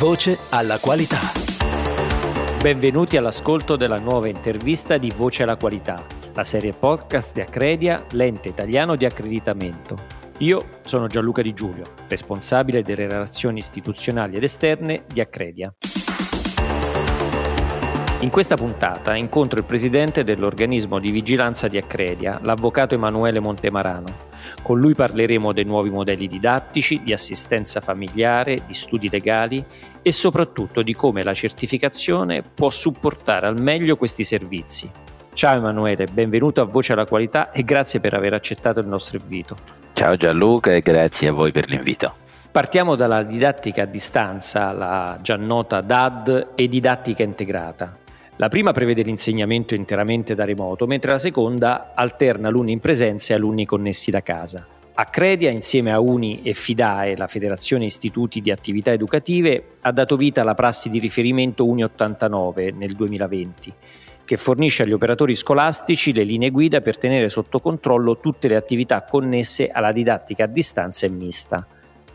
Voce alla qualità. Benvenuti all'ascolto della nuova intervista di Voce alla qualità, la serie podcast di Accredia, l'ente italiano di accreditamento. Io sono Gianluca Di Giulio, responsabile delle relazioni istituzionali ed esterne di Accredia. In questa puntata incontro il presidente dell'organismo di vigilanza di Accredia, l'avvocato Emanuele Montemarano, con lui parleremo dei nuovi modelli didattici, di assistenza familiare, di studi legali e soprattutto di come la certificazione può supportare al meglio questi servizi. Ciao Emanuele, benvenuto a Voce alla Qualità e grazie per aver accettato il nostro invito. Ciao Gianluca e grazie a voi per l'invito. Partiamo dalla didattica a distanza, la già nota DAD e didattica integrata. La prima prevede l'insegnamento interamente da remoto, mentre la seconda alterna alunni in presenza e alunni connessi da casa. Accredia, insieme a Uni e Fidae, la Federazione Istituti di Attività Educative, ha dato vita alla prassi di riferimento Uni 89 nel 2020, che fornisce agli operatori scolastici le linee guida per tenere sotto controllo tutte le attività connesse alla didattica a distanza e mista.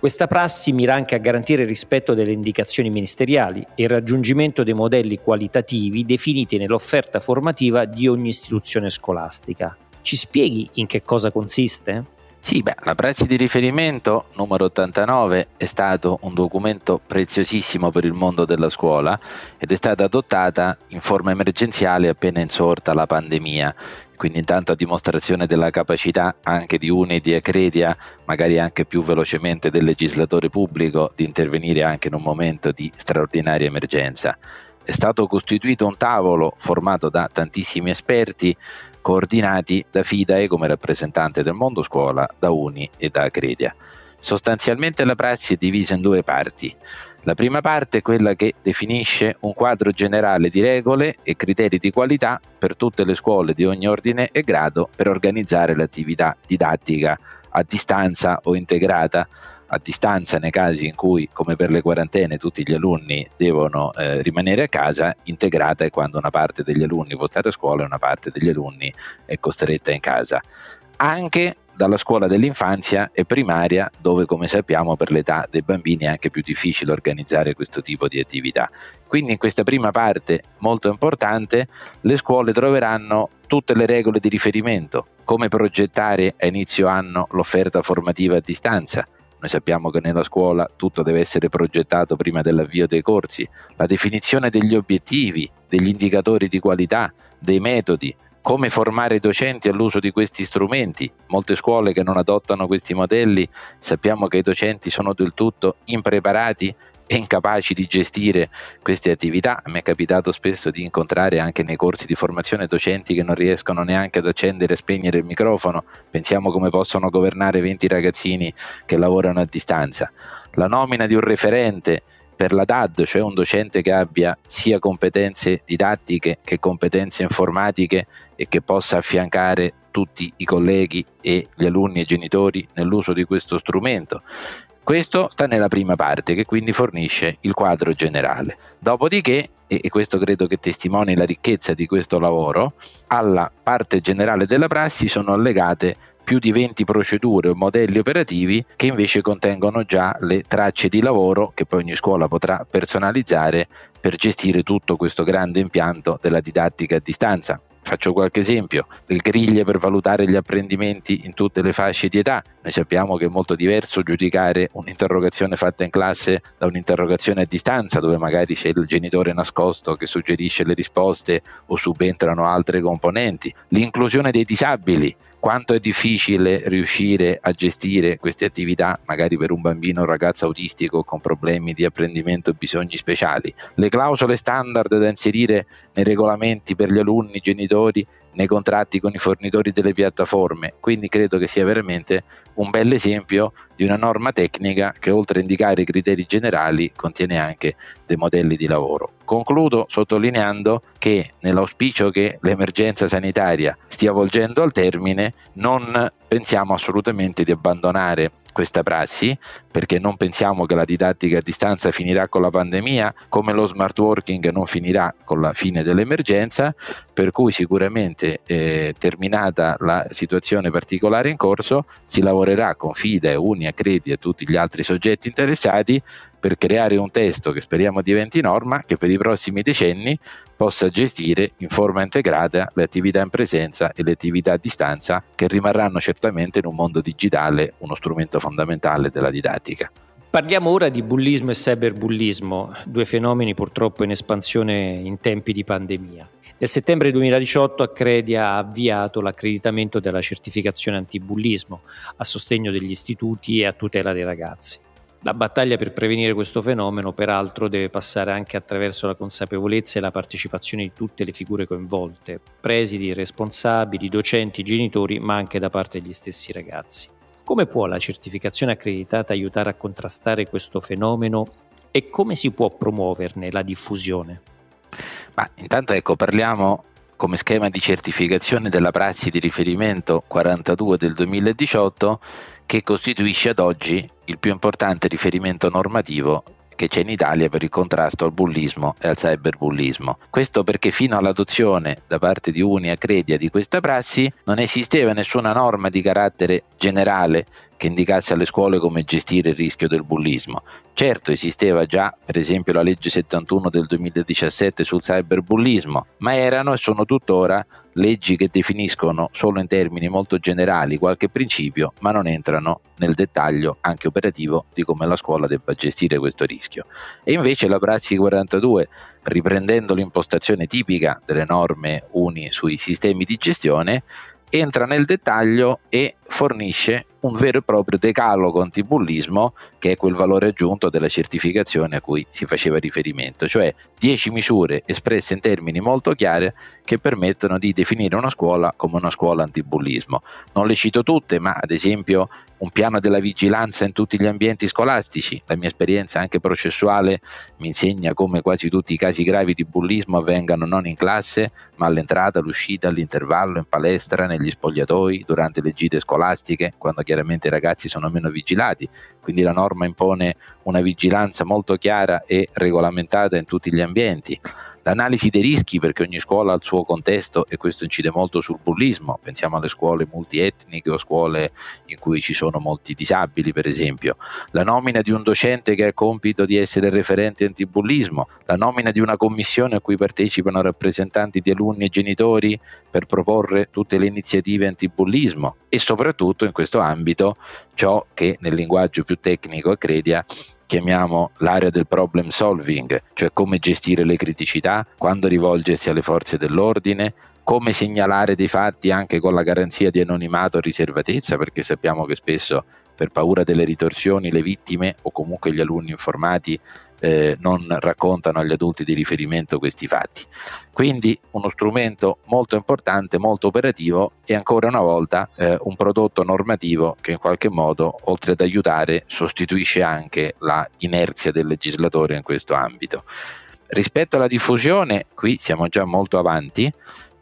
Questa prassi mira anche a garantire il rispetto delle indicazioni ministeriali e il raggiungimento dei modelli qualitativi definiti nell'offerta formativa di ogni istituzione scolastica. Ci spieghi in che cosa consiste? Sì, beh, la prezzi di riferimento numero 89 è stato un documento preziosissimo per il mondo della scuola ed è stata adottata in forma emergenziale appena insorta la pandemia. Quindi intanto a dimostrazione della capacità anche di UNI e di Accredia, magari anche più velocemente del legislatore pubblico, di intervenire anche in un momento di straordinaria emergenza. È stato costituito un tavolo formato da tantissimi esperti coordinati da FIDAE come rappresentante del mondo scuola, da UNI e da Acredia. Sostanzialmente la prassi è divisa in due parti. La prima parte è quella che definisce un quadro generale di regole e criteri di qualità per tutte le scuole di ogni ordine e grado per organizzare l'attività didattica a distanza o integrata a distanza nei casi in cui, come per le quarantene, tutti gli alunni devono eh, rimanere a casa, integrata è quando una parte degli alunni può stare a scuola e una parte degli alunni è costretta in casa. Anche dalla scuola dell'infanzia e primaria, dove come sappiamo per l'età dei bambini è anche più difficile organizzare questo tipo di attività. Quindi in questa prima parte molto importante le scuole troveranno tutte le regole di riferimento, come progettare a inizio anno l'offerta formativa a distanza, noi sappiamo che nella scuola tutto deve essere progettato prima dell'avvio dei corsi, la definizione degli obiettivi, degli indicatori di qualità, dei metodi, come formare i docenti all'uso di questi strumenti. Molte scuole che non adottano questi modelli sappiamo che i docenti sono del tutto impreparati e incapaci di gestire queste attività. Me è capitato spesso di incontrare anche nei corsi di formazione docenti che non riescono neanche ad accendere e spegnere il microfono. Pensiamo come possono governare 20 ragazzini che lavorano a distanza. La nomina di un referente per la DAD, cioè un docente che abbia sia competenze didattiche che competenze informatiche e che possa affiancare tutti i colleghi e gli alunni e i genitori nell'uso di questo strumento. Questo sta nella prima parte che quindi fornisce il quadro generale. Dopodiché, e questo credo che testimoni la ricchezza di questo lavoro, alla parte generale della prassi sono allegate più di 20 procedure o modelli operativi che invece contengono già le tracce di lavoro che poi ogni scuola potrà personalizzare per gestire tutto questo grande impianto della didattica a distanza. Faccio qualche esempio, le griglie per valutare gli apprendimenti in tutte le fasce di età. Noi sappiamo che è molto diverso giudicare un'interrogazione fatta in classe da un'interrogazione a distanza, dove magari c'è il genitore nascosto che suggerisce le risposte o subentrano altre componenti. L'inclusione dei disabili, quanto è difficile riuscire a gestire queste attività, magari per un bambino o ragazzo autistico con problemi di apprendimento e bisogni speciali. Le clausole standard da inserire nei regolamenti per gli alunni, i genitori nei contratti con i fornitori delle piattaforme, quindi credo che sia veramente un bel esempio di una norma tecnica che oltre a indicare i criteri generali contiene anche dei modelli di lavoro. Concludo sottolineando che nell'auspicio che l'emergenza sanitaria stia volgendo al termine non pensiamo assolutamente di abbandonare questa prassi perché non pensiamo che la didattica a distanza finirà con la pandemia come lo smart working non finirà con la fine dell'emergenza per cui sicuramente eh, terminata la situazione particolare in corso si lavorerà con FIDE, Uni, Accredi e tutti gli altri soggetti interessati per creare un testo che speriamo diventi norma che per i prossimi decenni possa gestire in forma integrata le attività in presenza e le attività a distanza che rimarranno certamente in un mondo digitale uno strumento fondamentale della didattica. Parliamo ora di bullismo e cyberbullismo, due fenomeni purtroppo in espansione in tempi di pandemia. Nel settembre 2018 Accredia ha avviato l'accreditamento della certificazione antibullismo a sostegno degli istituti e a tutela dei ragazzi. La battaglia per prevenire questo fenomeno, peraltro, deve passare anche attraverso la consapevolezza e la partecipazione di tutte le figure coinvolte, presidi, responsabili, docenti, genitori, ma anche da parte degli stessi ragazzi. Come può la certificazione accreditata aiutare a contrastare questo fenomeno e come si può promuoverne la diffusione? Ma intanto ecco, parliamo come schema di certificazione della prassi di riferimento 42 del 2018 che costituisce ad oggi il più importante riferimento normativo che c'è in Italia per il contrasto al bullismo e al cyberbullismo. Questo perché fino all'adozione da parte di Unia Credia di questa prassi non esisteva nessuna norma di carattere generale che indicasse alle scuole come gestire il rischio del bullismo. Certo esisteva già, per esempio, la legge 71 del 2017 sul cyberbullismo, ma erano e sono tuttora leggi che definiscono solo in termini molto generali qualche principio, ma non entrano nel dettaglio anche operativo di come la scuola debba gestire questo rischio. E invece la Prassi 42, riprendendo l'impostazione tipica delle norme uni sui sistemi di gestione, entra nel dettaglio e fornisce un vero e proprio decalogo antibullismo che è quel valore aggiunto della certificazione a cui si faceva riferimento, cioè 10 misure espresse in termini molto chiari che permettono di definire una scuola come una scuola antibullismo. Non le cito tutte, ma ad esempio un piano della vigilanza in tutti gli ambienti scolastici. La mia esperienza anche processuale mi insegna come quasi tutti i casi gravi di bullismo avvengano non in classe, ma all'entrata, all'uscita, all'intervallo, in palestra, negli spogliatoi, durante le gite scolastiche, quando chiaramente i ragazzi sono meno vigilati. Quindi la norma impone una vigilanza molto chiara e regolamentata in tutti gli ambienti l'analisi dei rischi perché ogni scuola ha il suo contesto e questo incide molto sul bullismo, pensiamo alle scuole multietniche o scuole in cui ci sono molti disabili per esempio, la nomina di un docente che ha il compito di essere referente antibullismo, la nomina di una commissione a cui partecipano rappresentanti di alunni e genitori per proporre tutte le iniziative antibullismo. E soprattutto in questo ambito ciò che nel linguaggio più tecnico accredia chiamiamo l'area del problem solving, cioè come gestire le criticità, quando rivolgersi alle forze dell'ordine, come segnalare dei fatti anche con la garanzia di anonimato o riservatezza, perché sappiamo che spesso per paura delle ritorsioni le vittime o comunque gli alunni informati eh, non raccontano agli adulti di riferimento questi fatti. Quindi uno strumento molto importante, molto operativo e ancora una volta eh, un prodotto normativo che in qualche modo, oltre ad aiutare, sostituisce anche la inerzia del legislatore in questo ambito. Rispetto alla diffusione, qui siamo già molto avanti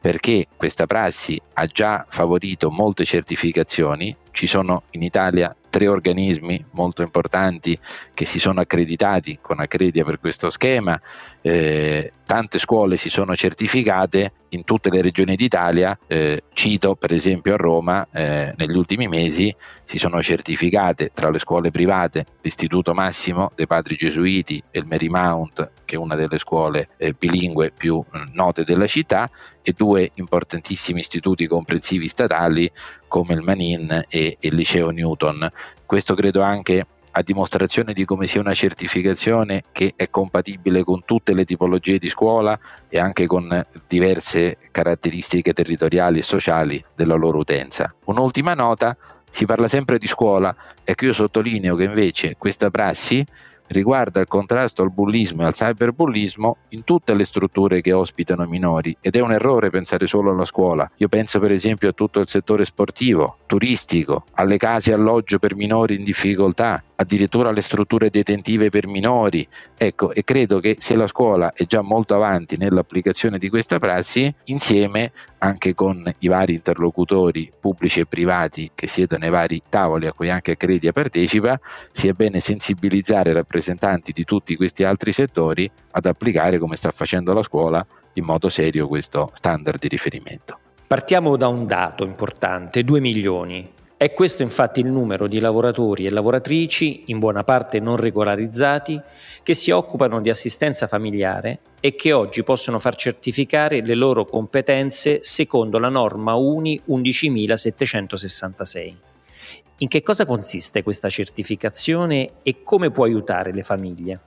perché questa prassi ha già favorito molte certificazioni, ci sono in Italia tre organismi molto importanti che si sono accreditati con Accredia per questo schema, eh, tante scuole si sono certificate in tutte le regioni d'Italia, eh, cito per esempio a Roma, eh, negli ultimi mesi si sono certificate tra le scuole private l'Istituto Massimo dei Padri Gesuiti e il Marymount, che è una delle scuole eh, bilingue più mm, note della città, e due importantissimi istituti comprensivi statali come il Manin e il Liceo Newton. Questo credo anche a dimostrazione di come sia una certificazione che è compatibile con tutte le tipologie di scuola e anche con diverse caratteristiche territoriali e sociali della loro utenza. Un'ultima nota, si parla sempre di scuola e qui io sottolineo che invece questa prassi riguarda il contrasto al bullismo e al cyberbullismo in tutte le strutture che ospitano minori ed è un errore pensare solo alla scuola. Io penso per esempio a tutto il settore sportivo, turistico, alle case alloggio per minori in difficoltà, addirittura alle strutture detentive per minori. Ecco, e credo che se la scuola è già molto avanti nell'applicazione di questa prassi, insieme anche con i vari interlocutori pubblici e privati che siedono ai vari tavoli a cui anche Accredia partecipa, sia bene sensibilizzare i rappresentanti di tutti questi altri settori ad applicare come sta facendo la scuola in modo serio questo standard di riferimento. Partiamo da un dato importante, 2 milioni È questo infatti il numero di lavoratori e lavoratrici, in buona parte non regolarizzati, che si occupano di assistenza familiare e che oggi possono far certificare le loro competenze secondo la norma UNI 11766. In che cosa consiste questa certificazione e come può aiutare le famiglie?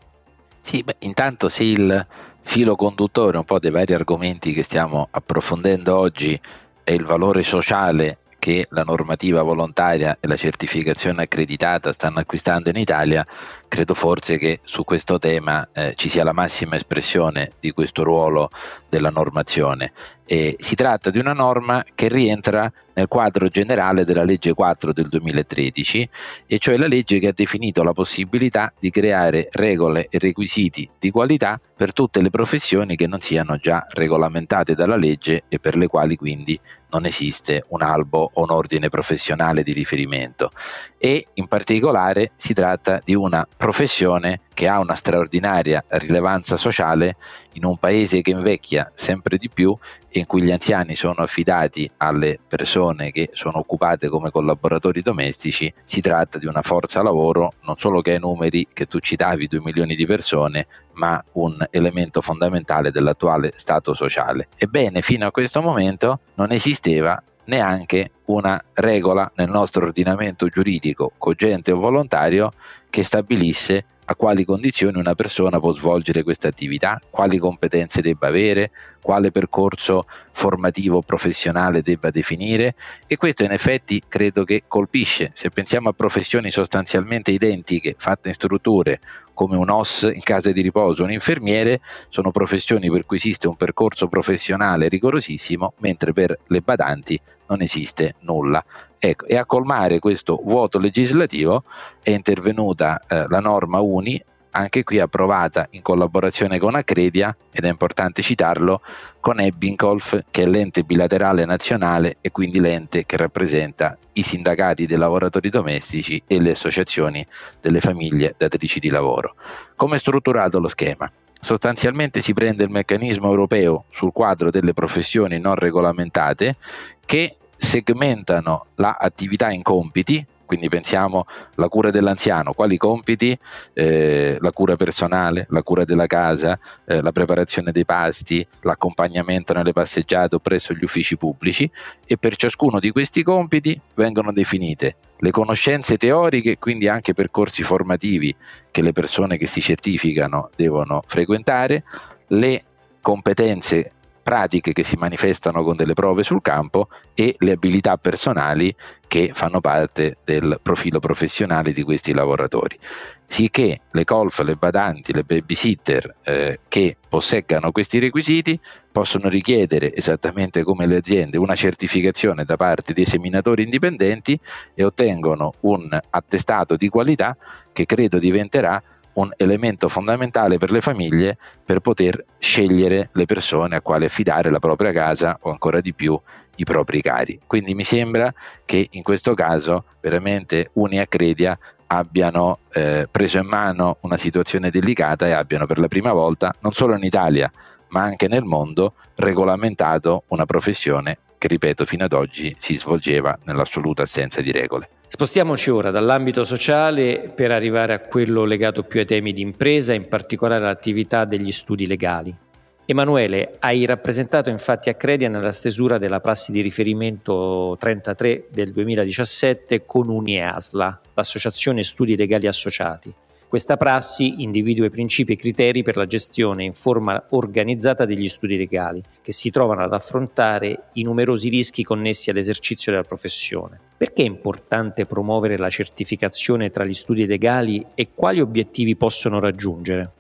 Sì, beh, intanto se il filo conduttore un po' dei vari argomenti che stiamo approfondendo oggi è il valore sociale che la normativa volontaria e la certificazione accreditata stanno acquistando in Italia, credo forse che su questo tema eh, ci sia la massima espressione di questo ruolo della normazione. E si tratta di una norma che rientra nel quadro generale della legge 4 del 2013, e cioè la legge che ha definito la possibilità di creare regole e requisiti di qualità per tutte le professioni che non siano già regolamentate dalla legge e per le quali quindi non esiste un albo o un ordine professionale di riferimento e in particolare si tratta di una professione che ha una straordinaria rilevanza sociale in un paese che invecchia sempre di più e in cui gli anziani sono affidati alle persone che sono occupate come collaboratori domestici, si tratta di una forza lavoro non solo che ha i numeri che tu citavi, 2 milioni di persone, ma un elemento fondamentale dell'attuale stato sociale. Ebbene, fino a questo momento non esisteva neanche una regola nel nostro ordinamento giuridico, cogente o volontario, che stabilisse a quali condizioni una persona può svolgere questa attività, quali competenze debba avere, quale percorso formativo professionale debba definire e questo in effetti credo che colpisce. Se pensiamo a professioni sostanzialmente identiche fatte in strutture come un OS in casa di riposo, un infermiere, sono professioni per cui esiste un percorso professionale rigorosissimo, mentre per le badanti non esiste nulla. Ecco, e a colmare questo vuoto legislativo è intervenuta eh, la norma UNI, anche qui approvata in collaborazione con Accredia, ed è importante citarlo, con Ebbingolf, che è l'ente bilaterale nazionale e quindi l'ente che rappresenta i sindacati dei lavoratori domestici e le associazioni delle famiglie datrici di lavoro. Come è strutturato lo schema? Sostanzialmente si prende il meccanismo europeo sul quadro delle professioni non regolamentate che segmentano l'attività in compiti, quindi pensiamo alla cura dell'anziano, quali compiti? Eh, la cura personale, la cura della casa, eh, la preparazione dei pasti, l'accompagnamento nelle passeggiate o presso gli uffici pubblici e per ciascuno di questi compiti vengono definite le conoscenze teoriche, quindi anche percorsi formativi che le persone che si certificano devono frequentare, le competenze pratiche che si manifestano con delle prove sul campo e le abilità personali che fanno parte del profilo professionale di questi lavoratori. Sicché le colf, le badanti, le babysitter eh, che posseggano questi requisiti possono richiedere, esattamente come le aziende, una certificazione da parte dei seminatori indipendenti e ottengono un attestato di qualità che credo diventerà un elemento fondamentale per le famiglie per poter scegliere le persone a quali affidare la propria casa o ancora di più i propri cari. Quindi mi sembra che in questo caso veramente Uni e Credia abbiano eh, preso in mano una situazione delicata e abbiano per la prima volta, non solo in Italia, ma anche nel mondo, regolamentato una professione che, ripeto, fino ad oggi si svolgeva nell'assoluta assenza di regole. Spostiamoci ora dall'ambito sociale per arrivare a quello legato più ai temi di impresa, in particolare all'attività degli studi legali. Emanuele, hai rappresentato infatti Accredia nella stesura della prassi di riferimento 33 del 2017 con UNIASLA, l'Associazione Studi Legali Associati. Questa prassi individua i principi e criteri per la gestione in forma organizzata degli studi legali, che si trovano ad affrontare i numerosi rischi connessi all'esercizio della professione. Perché è importante promuovere la certificazione tra gli studi legali e quali obiettivi possono raggiungere?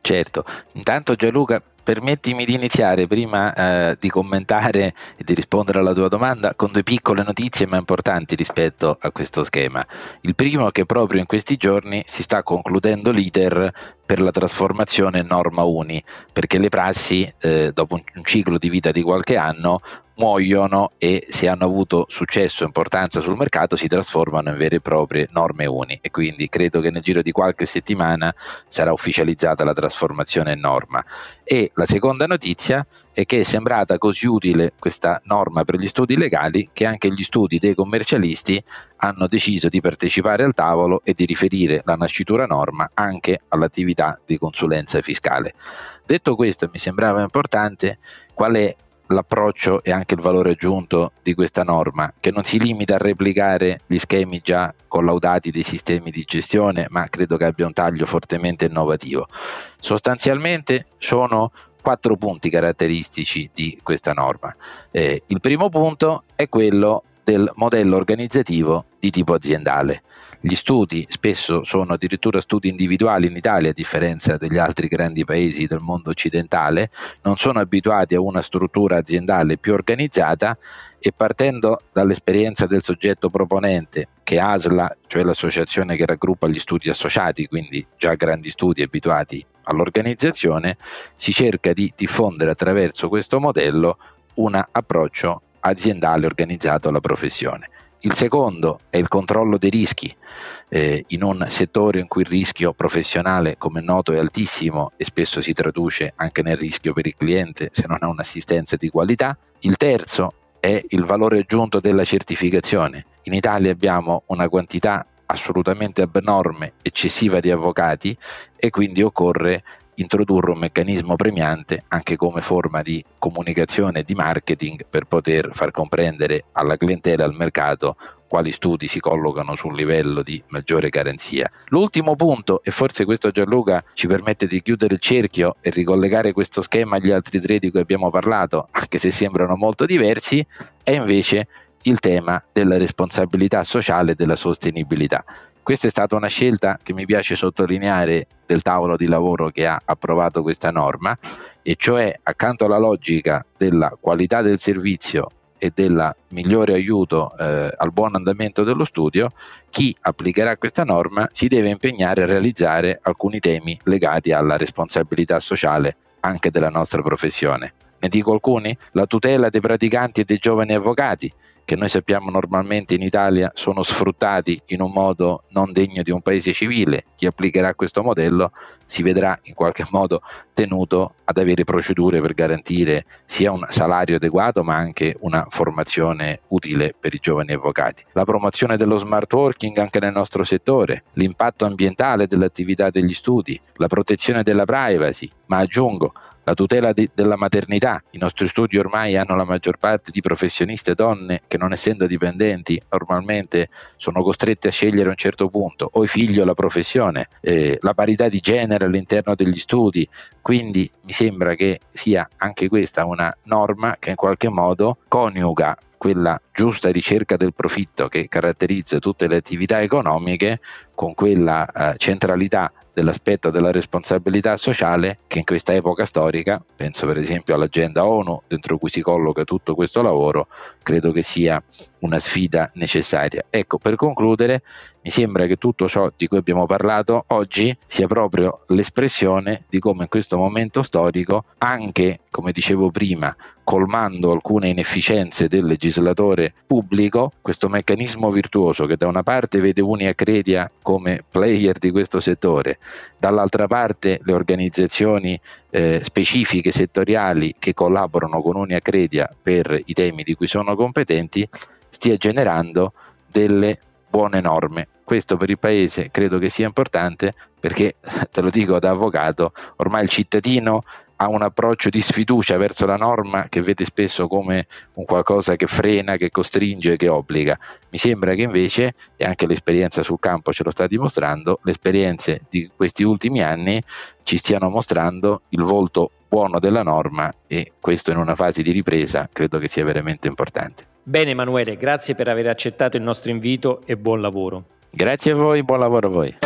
Certo, intanto Gianluca permettimi di iniziare prima eh, di commentare e di rispondere alla tua domanda con due piccole notizie ma importanti rispetto a questo schema. Il primo è che proprio in questi giorni si sta concludendo l'iter per la trasformazione norma uni, perché le prassi eh, dopo un, un ciclo di vita di qualche anno muoiono e se hanno avuto successo e importanza sul mercato si trasformano in vere e proprie norme uni e quindi credo che nel giro di qualche settimana sarà ufficializzata la trasformazione in norma e la seconda notizia è che è sembrata così utile questa norma per gli studi legali che anche gli studi dei commercialisti hanno deciso di partecipare al tavolo e di riferire la nascitura norma anche all'attività di consulenza fiscale. Detto questo, mi sembrava importante qual è l'approccio e anche il valore aggiunto di questa norma, che non si limita a replicare gli schemi già collaudati dei sistemi di gestione, ma credo che abbia un taglio fortemente innovativo. Sostanzialmente sono quattro punti caratteristici di questa norma. Eh, il primo punto è quello del modello organizzativo di tipo aziendale. Gli studi spesso sono addirittura studi individuali in Italia, a differenza degli altri grandi paesi del mondo occidentale, non sono abituati a una struttura aziendale più organizzata e partendo dall'esperienza del soggetto proponente, che ASLA, cioè l'associazione che raggruppa gli studi associati, quindi già grandi studi abituati all'organizzazione, si cerca di diffondere attraverso questo modello un approccio aziendale organizzato alla professione. Il secondo è il controllo dei rischi. Eh, in un settore in cui il rischio professionale, come noto, è altissimo e spesso si traduce anche nel rischio per il cliente se non ha un'assistenza di qualità. Il terzo è il valore aggiunto della certificazione. In Italia abbiamo una quantità assolutamente abnorme, eccessiva di avvocati e quindi occorre introdurre un meccanismo premiante anche come forma di comunicazione di marketing per poter far comprendere alla clientela e al mercato quali studi si collocano sul livello di maggiore garanzia. L'ultimo punto, e forse questo Gianluca ci permette di chiudere il cerchio e ricollegare questo schema agli altri tre di cui abbiamo parlato, anche se sembrano molto diversi, è invece il tema della responsabilità sociale e della sostenibilità. Questa è stata una scelta che mi piace sottolineare del tavolo di lavoro che ha approvato questa norma, e cioè accanto alla logica della qualità del servizio e del migliore aiuto eh, al buon andamento dello studio, chi applicherà questa norma si deve impegnare a realizzare alcuni temi legati alla responsabilità sociale anche della nostra professione. Ne dico alcuni? La tutela dei praticanti e dei giovani avvocati, che noi sappiamo normalmente in Italia sono sfruttati in un modo non degno di un paese civile. Chi applicherà questo modello si vedrà in qualche modo tenuto ad avere procedure per garantire sia un salario adeguato ma anche una formazione utile per i giovani avvocati. La promozione dello smart working anche nel nostro settore, l'impatto ambientale dell'attività degli studi, la protezione della privacy, ma aggiungo la tutela di, della maternità. I nostri studi ormai hanno la maggior parte di professioniste donne che non essendo dipendenti normalmente sono costrette a scegliere a un certo punto. O i figli o la professione, eh, la parità di genere all'interno degli studi, quindi mi sembra che sia anche questa una norma che in qualche modo coniuga quella giusta ricerca del profitto che caratterizza tutte le attività economiche con quella eh, centralità dell'aspetto della responsabilità sociale che in questa epoca storica, penso per esempio all'agenda ONU dentro cui si colloca tutto questo lavoro, credo che sia una sfida necessaria. Ecco, per concludere, mi sembra che tutto ciò di cui abbiamo parlato oggi sia proprio l'espressione di come in questo momento storico, anche come dicevo prima, colmando alcune inefficienze del legislatore pubblico, questo meccanismo virtuoso che da una parte vede Unicredia come player di questo settore, dall'altra parte le organizzazioni eh, specifiche settoriali che collaborano con Unicredia per i temi di cui sono competenti, stia generando delle buone norme. Questo per il Paese credo che sia importante perché, te lo dico da avvocato, ormai il cittadino ha un approccio di sfiducia verso la norma che vede spesso come un qualcosa che frena, che costringe, che obbliga. Mi sembra che invece, e anche l'esperienza sul campo ce lo sta dimostrando, le esperienze di questi ultimi anni ci stiano mostrando il volto buono della norma e questo in una fase di ripresa credo che sia veramente importante. Bene Emanuele, grazie per aver accettato il nostro invito e buon lavoro. Grazie a voi, buon lavoro a voi.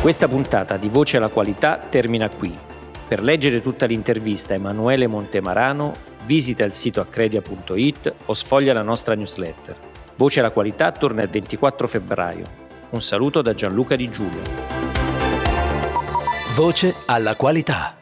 Questa puntata di Voce alla Qualità termina qui. Per leggere tutta l'intervista a Emanuele Montemarano visita il sito accredia.it o sfoglia la nostra newsletter. Voce alla Qualità torna il 24 febbraio. Un saluto da Gianluca Di Giulio. Voce alla Qualità.